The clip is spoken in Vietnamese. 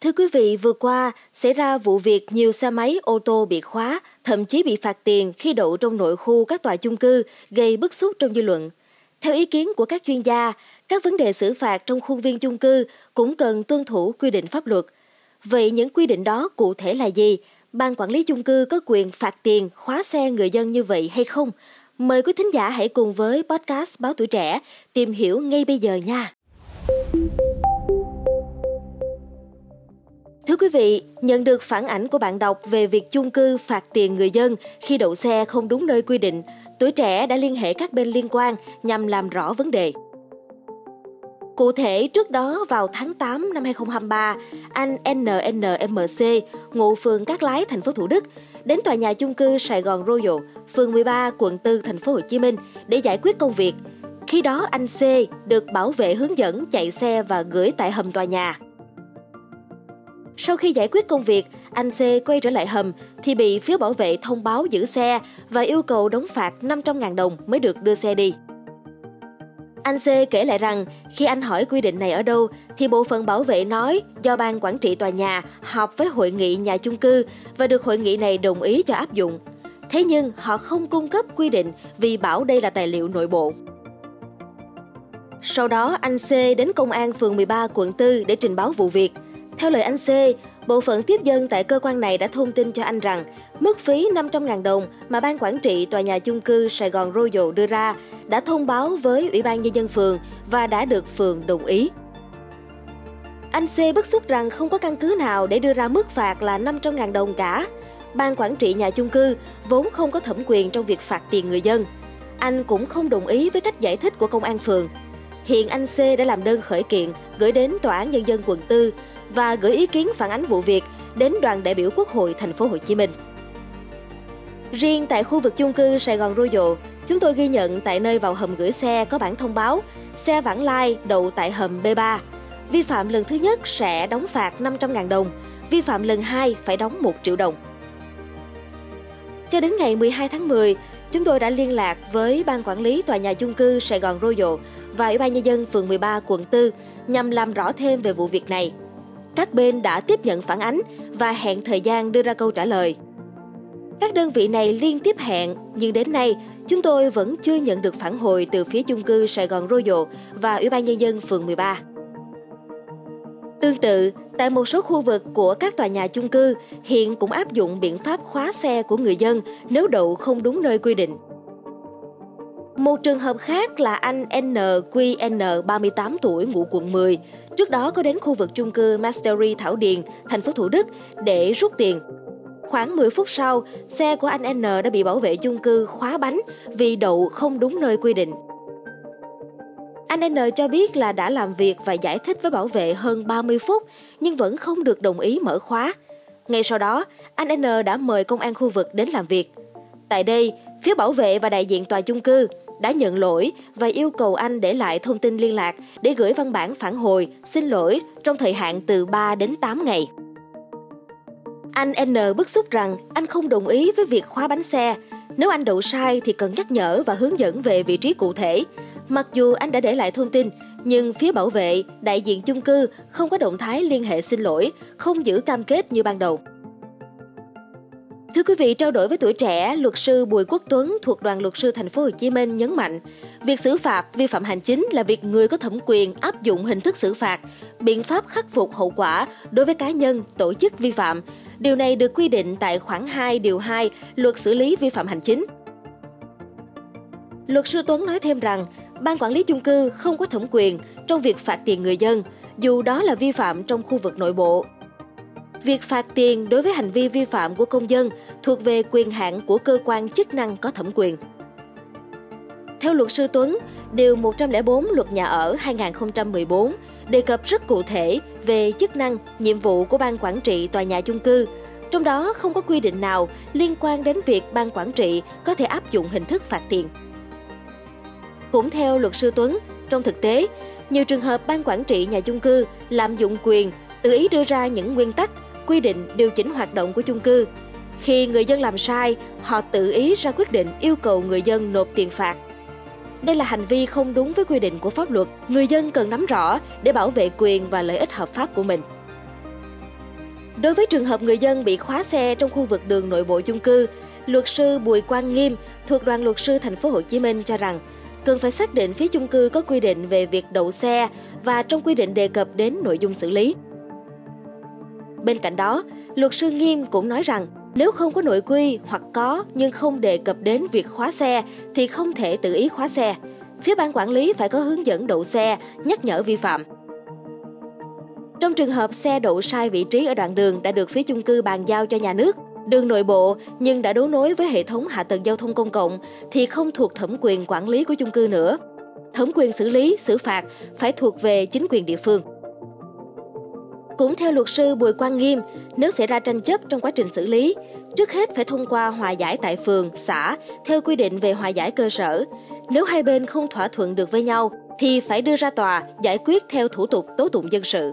Thưa quý vị, vừa qua xảy ra vụ việc nhiều xe máy ô tô bị khóa, thậm chí bị phạt tiền khi đậu trong nội khu các tòa chung cư, gây bức xúc trong dư luận. Theo ý kiến của các chuyên gia, các vấn đề xử phạt trong khuôn viên chung cư cũng cần tuân thủ quy định pháp luật. Vậy những quy định đó cụ thể là gì? Ban quản lý chung cư có quyền phạt tiền khóa xe người dân như vậy hay không? Mời quý thính giả hãy cùng với podcast Báo Tuổi Trẻ tìm hiểu ngay bây giờ nha. Thưa quý vị, nhận được phản ảnh của bạn đọc về việc chung cư phạt tiền người dân khi đậu xe không đúng nơi quy định, tuổi trẻ đã liên hệ các bên liên quan nhằm làm rõ vấn đề. Cụ thể, trước đó vào tháng 8 năm 2023, anh NNMC, ngụ phường Cát Lái, thành phố Thủ Đức, đến tòa nhà chung cư Sài Gòn Royal, phường 13, quận 4, thành phố Hồ Chí Minh để giải quyết công việc. Khi đó anh C được bảo vệ hướng dẫn chạy xe và gửi tại hầm tòa nhà. Sau khi giải quyết công việc, anh C quay trở lại hầm thì bị phiếu bảo vệ thông báo giữ xe và yêu cầu đóng phạt 500.000 đồng mới được đưa xe đi. Anh C kể lại rằng khi anh hỏi quy định này ở đâu thì bộ phận bảo vệ nói do ban quản trị tòa nhà họp với hội nghị nhà chung cư và được hội nghị này đồng ý cho áp dụng. Thế nhưng họ không cung cấp quy định vì bảo đây là tài liệu nội bộ. Sau đó anh C đến công an phường 13 quận 4 để trình báo vụ việc – theo lời anh C, bộ phận tiếp dân tại cơ quan này đã thông tin cho anh rằng mức phí 500.000 đồng mà ban quản trị tòa nhà chung cư Sài Gòn Royal đưa ra đã thông báo với Ủy ban Nhân dân phường và đã được phường đồng ý. Anh C bức xúc rằng không có căn cứ nào để đưa ra mức phạt là 500.000 đồng cả. Ban quản trị nhà chung cư vốn không có thẩm quyền trong việc phạt tiền người dân. Anh cũng không đồng ý với cách giải thích của công an phường. Hiện anh C đã làm đơn khởi kiện gửi đến Tòa án Nhân dân quận 4 và gửi ý kiến phản ánh vụ việc đến đoàn đại biểu Quốc hội thành phố Hồ Chí Minh. Riêng tại khu vực chung cư Sài Gòn Royal, chúng tôi ghi nhận tại nơi vào hầm gửi xe có bản thông báo xe vãng lai đậu tại hầm B3. Vi phạm lần thứ nhất sẽ đóng phạt 500.000 đồng, vi phạm lần 2 phải đóng 1 triệu đồng. Cho đến ngày 12 tháng 10, chúng tôi đã liên lạc với Ban Quản lý Tòa nhà chung cư Sài Gòn Royal và Ủy ban Nhân dân phường 13 quận 4 nhằm làm rõ thêm về vụ việc này các bên đã tiếp nhận phản ánh và hẹn thời gian đưa ra câu trả lời. Các đơn vị này liên tiếp hẹn, nhưng đến nay chúng tôi vẫn chưa nhận được phản hồi từ phía chung cư Sài Gòn Royal và Ủy ban Nhân dân phường 13. Tương tự, tại một số khu vực của các tòa nhà chung cư hiện cũng áp dụng biện pháp khóa xe của người dân nếu đậu không đúng nơi quy định. Một trường hợp khác là anh NQN 38 tuổi ngụ quận 10, trước đó có đến khu vực chung cư Mastery Thảo Điền, thành phố Thủ Đức để rút tiền. Khoảng 10 phút sau, xe của anh N đã bị bảo vệ chung cư khóa bánh vì đậu không đúng nơi quy định. Anh N cho biết là đã làm việc và giải thích với bảo vệ hơn 30 phút nhưng vẫn không được đồng ý mở khóa. Ngay sau đó, anh N đã mời công an khu vực đến làm việc. Tại đây, phía bảo vệ và đại diện tòa chung cư đã nhận lỗi và yêu cầu anh để lại thông tin liên lạc để gửi văn bản phản hồi, xin lỗi trong thời hạn từ 3 đến 8 ngày. Anh N bức xúc rằng anh không đồng ý với việc khóa bánh xe. Nếu anh đậu sai thì cần nhắc nhở và hướng dẫn về vị trí cụ thể. Mặc dù anh đã để lại thông tin, nhưng phía bảo vệ, đại diện chung cư không có động thái liên hệ xin lỗi, không giữ cam kết như ban đầu. Thưa quý vị, trao đổi với tuổi trẻ, luật sư Bùi Quốc Tuấn thuộc đoàn luật sư thành phố Hồ Chí Minh nhấn mạnh, việc xử phạt vi phạm hành chính là việc người có thẩm quyền áp dụng hình thức xử phạt, biện pháp khắc phục hậu quả đối với cá nhân, tổ chức vi phạm. Điều này được quy định tại khoản 2 điều 2 Luật xử lý vi phạm hành chính. Luật sư Tuấn nói thêm rằng, ban quản lý chung cư không có thẩm quyền trong việc phạt tiền người dân, dù đó là vi phạm trong khu vực nội bộ Việc phạt tiền đối với hành vi vi phạm của công dân thuộc về quyền hạn của cơ quan chức năng có thẩm quyền. Theo luật sư Tuấn, Điều 104 Luật Nhà ở 2014 đề cập rất cụ thể về chức năng, nhiệm vụ của ban quản trị tòa nhà chung cư, trong đó không có quy định nào liên quan đến việc ban quản trị có thể áp dụng hình thức phạt tiền. Cũng theo luật sư Tuấn, trong thực tế, nhiều trường hợp ban quản trị nhà chung cư lạm dụng quyền, tự ý đưa ra những nguyên tắc quy định điều chỉnh hoạt động của chung cư. Khi người dân làm sai, họ tự ý ra quyết định yêu cầu người dân nộp tiền phạt. Đây là hành vi không đúng với quy định của pháp luật, người dân cần nắm rõ để bảo vệ quyền và lợi ích hợp pháp của mình. Đối với trường hợp người dân bị khóa xe trong khu vực đường nội bộ chung cư, luật sư Bùi Quang Nghiêm thuộc đoàn luật sư thành phố Hồ Chí Minh cho rằng cần phải xác định phía chung cư có quy định về việc đậu xe và trong quy định đề cập đến nội dung xử lý. Bên cạnh đó, luật sư Nghiêm cũng nói rằng nếu không có nội quy hoặc có nhưng không đề cập đến việc khóa xe thì không thể tự ý khóa xe. Phía ban quản lý phải có hướng dẫn đậu xe, nhắc nhở vi phạm. Trong trường hợp xe đậu sai vị trí ở đoạn đường đã được phía chung cư bàn giao cho nhà nước, đường nội bộ nhưng đã đấu nối với hệ thống hạ tầng giao thông công cộng thì không thuộc thẩm quyền quản lý của chung cư nữa. Thẩm quyền xử lý, xử phạt phải thuộc về chính quyền địa phương. Cũng theo luật sư Bùi Quang Nghiêm, nếu xảy ra tranh chấp trong quá trình xử lý, trước hết phải thông qua hòa giải tại phường, xã theo quy định về hòa giải cơ sở. Nếu hai bên không thỏa thuận được với nhau thì phải đưa ra tòa giải quyết theo thủ tục tố tụng dân sự.